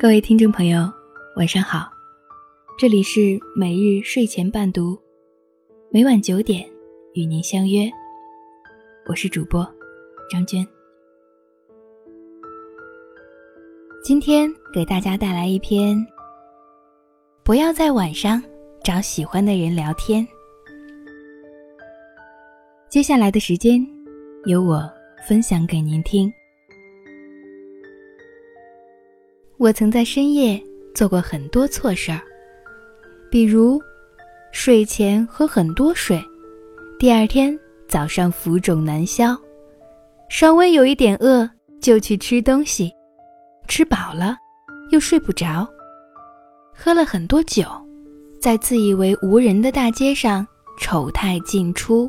各位听众朋友，晚上好，这里是每日睡前伴读，每晚九点与您相约，我是主播张娟。今天给大家带来一篇：不要在晚上找喜欢的人聊天。接下来的时间，由我分享给您听。我曾在深夜做过很多错事儿，比如睡前喝很多水，第二天早上浮肿难消，稍微有一点饿就去吃东西，吃饱了又睡不着，喝了很多酒，在自以为无人的大街上丑态尽出，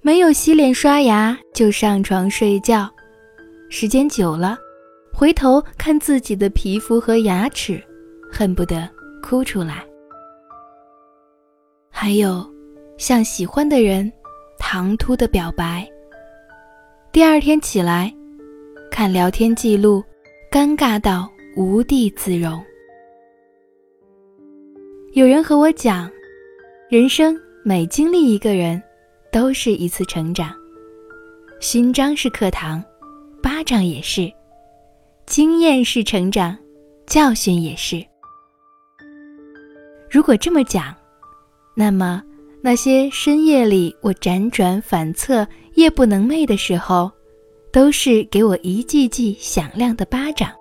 没有洗脸刷牙就上床睡觉，时间久了。回头看自己的皮肤和牙齿，恨不得哭出来。还有，向喜欢的人唐突的表白。第二天起来，看聊天记录，尴尬到无地自容。有人和我讲，人生每经历一个人，都是一次成长。勋章是课堂，巴掌也是。经验是成长，教训也是。如果这么讲，那么那些深夜里我辗转反侧、夜不能寐的时候，都是给我一记记响亮的巴掌。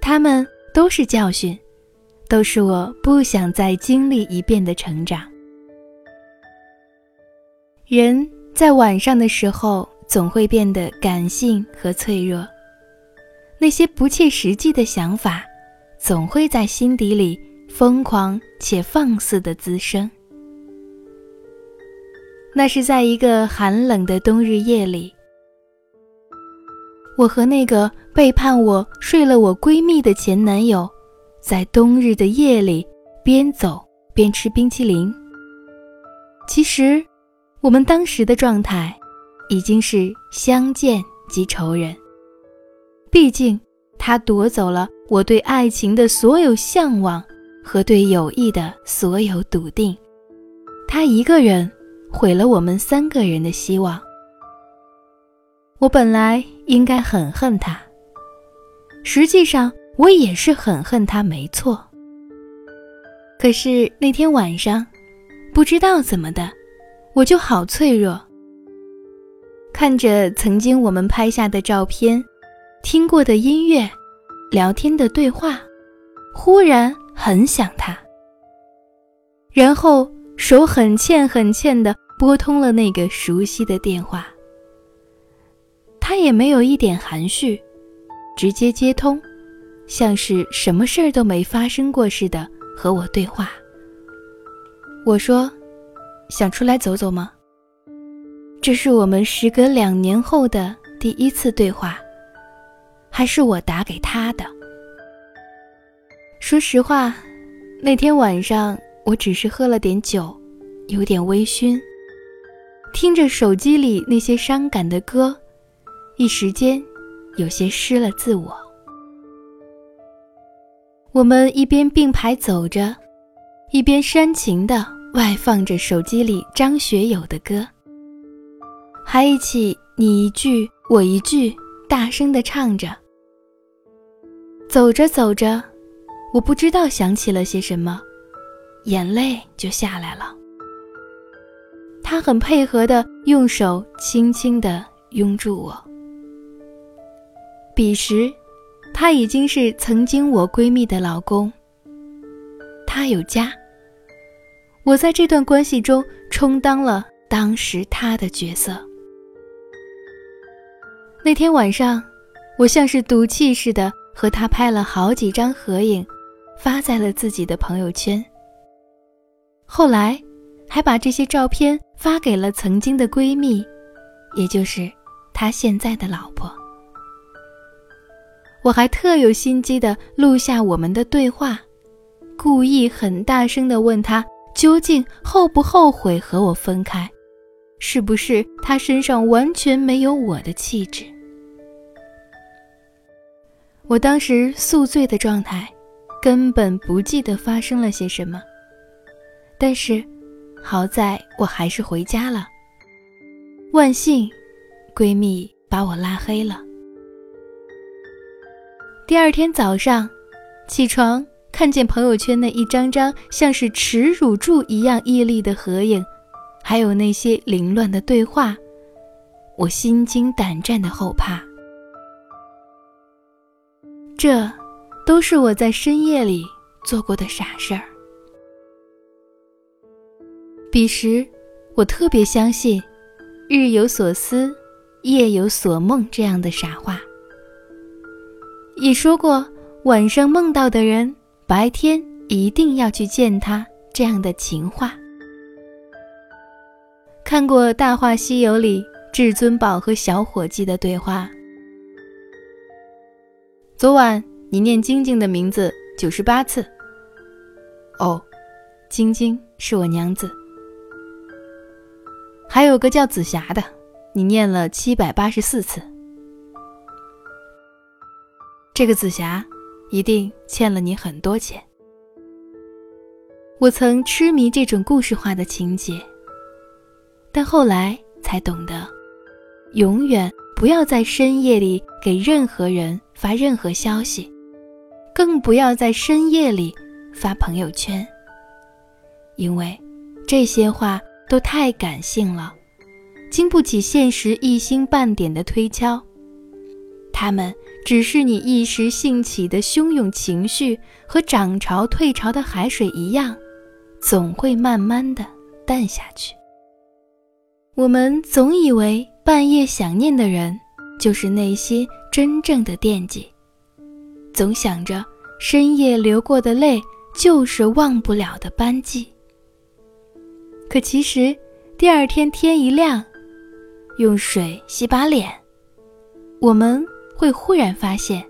他们都是教训，都是我不想再经历一遍的成长。人在晚上的时候，总会变得感性和脆弱。那些不切实际的想法，总会在心底里疯狂且放肆的滋生。那是在一个寒冷的冬日夜里，我和那个背叛我、睡了我闺蜜的前男友，在冬日的夜里边走边吃冰淇淋。其实，我们当时的状态，已经是相见即仇人。毕竟，他夺走了我对爱情的所有向往和对友谊的所有笃定，他一个人毁了我们三个人的希望。我本来应该很恨他，实际上我也是很恨他，没错。可是那天晚上，不知道怎么的，我就好脆弱，看着曾经我们拍下的照片。听过的音乐，聊天的对话，忽然很想他。然后手很欠很欠的拨通了那个熟悉的电话。他也没有一点含蓄，直接接通，像是什么事儿都没发生过似的和我对话。我说：“想出来走走吗？”这是我们时隔两年后的第一次对话。还是我打给他的。说实话，那天晚上我只是喝了点酒，有点微醺。听着手机里那些伤感的歌，一时间有些失了自我。我们一边并排走着，一边煽情的外放着手机里张学友的歌，还一起你一句我一句大声的唱着。走着走着，我不知道想起了些什么，眼泪就下来了。他很配合的用手轻轻的拥住我。彼时，他已经是曾经我闺蜜的老公。他有家。我在这段关系中充当了当时他的角色。那天晚上，我像是赌气似的。和他拍了好几张合影，发在了自己的朋友圈。后来，还把这些照片发给了曾经的闺蜜，也就是他现在的老婆。我还特有心机的录下我们的对话，故意很大声的问他究竟后不后悔和我分开，是不是他身上完全没有我的气质。我当时宿醉的状态，根本不记得发生了些什么。但是，好在我还是回家了。万幸，闺蜜把我拉黑了。第二天早上，起床看见朋友圈那一张张像是耻辱柱一样屹立的合影，还有那些凌乱的对话，我心惊胆战的后怕。这，都是我在深夜里做过的傻事儿。彼时，我特别相信“日有所思，夜有所梦”这样的傻话。也说过，晚上梦到的人，白天一定要去见他这样的情话。看过《大话西游》里至尊宝和小伙计的对话。昨晚你念晶晶的名字九十八次。哦，晶晶是我娘子。还有个叫紫霞的，你念了七百八十四次。这个紫霞一定欠了你很多钱。我曾痴迷这种故事化的情节，但后来才懂得，永远不要在深夜里给任何人。发任何消息，更不要在深夜里发朋友圈，因为这些话都太感性了，经不起现实一星半点的推敲。他们只是你一时兴起的汹涌情绪，和涨潮退潮的海水一样，总会慢慢的淡下去。我们总以为半夜想念的人，就是内心。真正的惦记，总想着深夜流过的泪就是忘不了的斑迹。可其实，第二天天一亮，用水洗把脸，我们会忽然发现，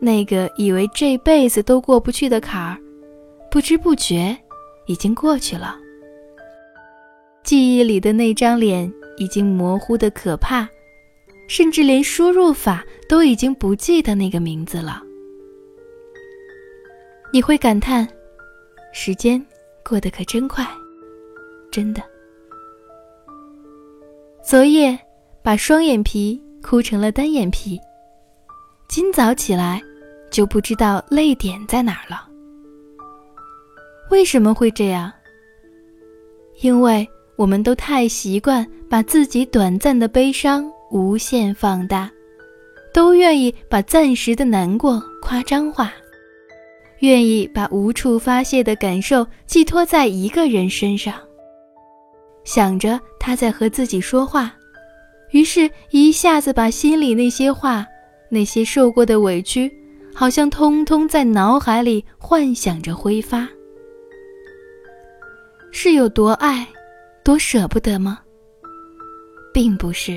那个以为这辈子都过不去的坎儿，不知不觉已经过去了。记忆里的那张脸已经模糊的可怕。甚至连输入法都已经不记得那个名字了。你会感叹，时间过得可真快，真的。昨夜把双眼皮哭成了单眼皮，今早起来就不知道泪点在哪儿了。为什么会这样？因为我们都太习惯把自己短暂的悲伤。无限放大，都愿意把暂时的难过夸张化，愿意把无处发泄的感受寄托在一个人身上，想着他在和自己说话，于是一下子把心里那些话、那些受过的委屈，好像通通在脑海里幻想着挥发。是有多爱，多舍不得吗？并不是。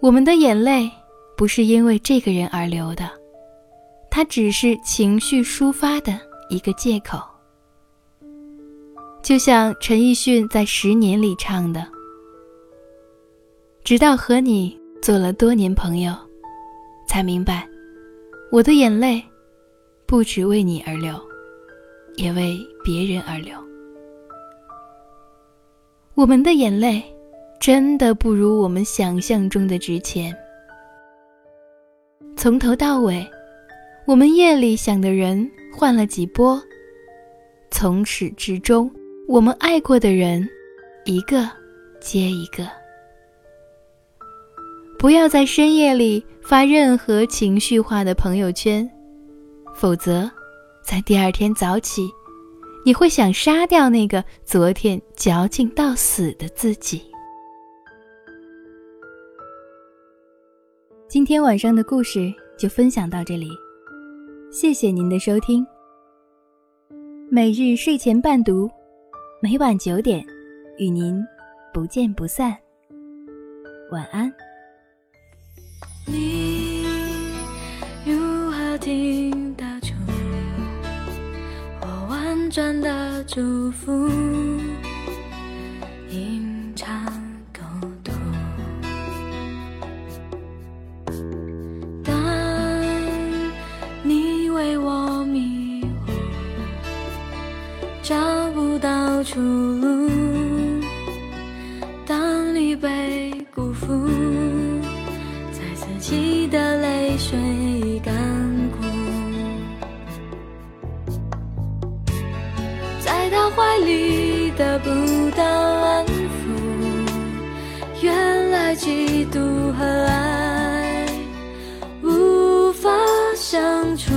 我们的眼泪不是因为这个人而流的，它只是情绪抒发的一个借口。就像陈奕迅在《十年》里唱的：“直到和你做了多年朋友，才明白，我的眼泪不只为你而流，也为别人而流。我们的眼泪。”真的不如我们想象中的值钱。从头到尾，我们夜里想的人换了几波，从始至终，我们爱过的人，一个接一个。不要在深夜里发任何情绪化的朋友圈，否则，在第二天早起，你会想杀掉那个昨天矫情到死的自己。今天晚上的故事就分享到这里，谢谢您的收听。每日睡前伴读，每晚九点与您不见不散。晚安。你如何听转的祝福吟唱孤独当你为我迷惑找不到出路独和爱无法相处。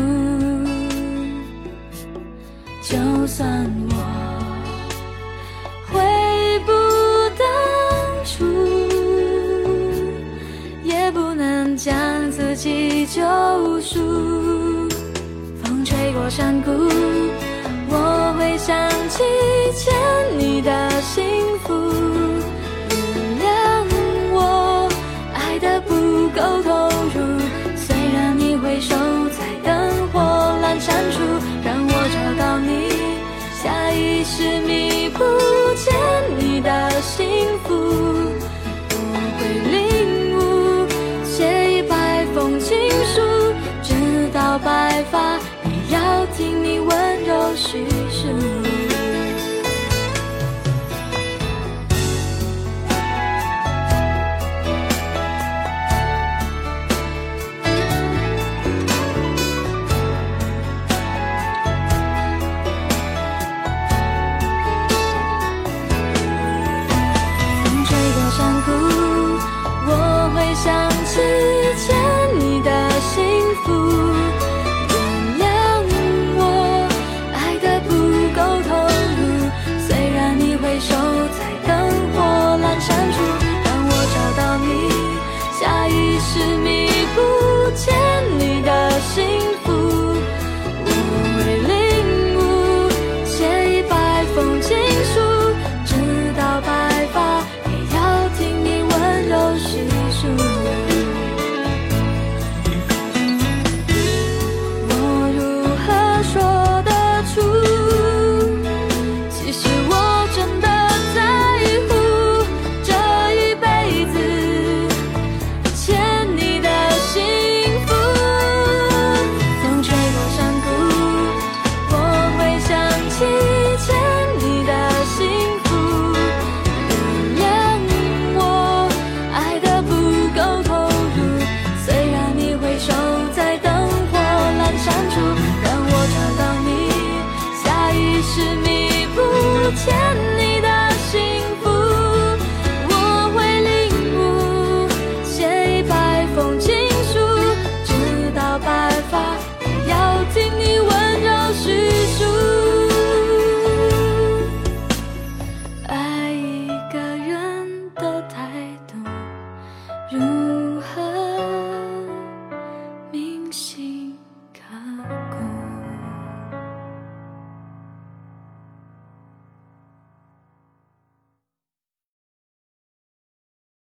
就算我悔不当初，也不能将自己救赎。风吹过山谷，我会想起欠你的幸福。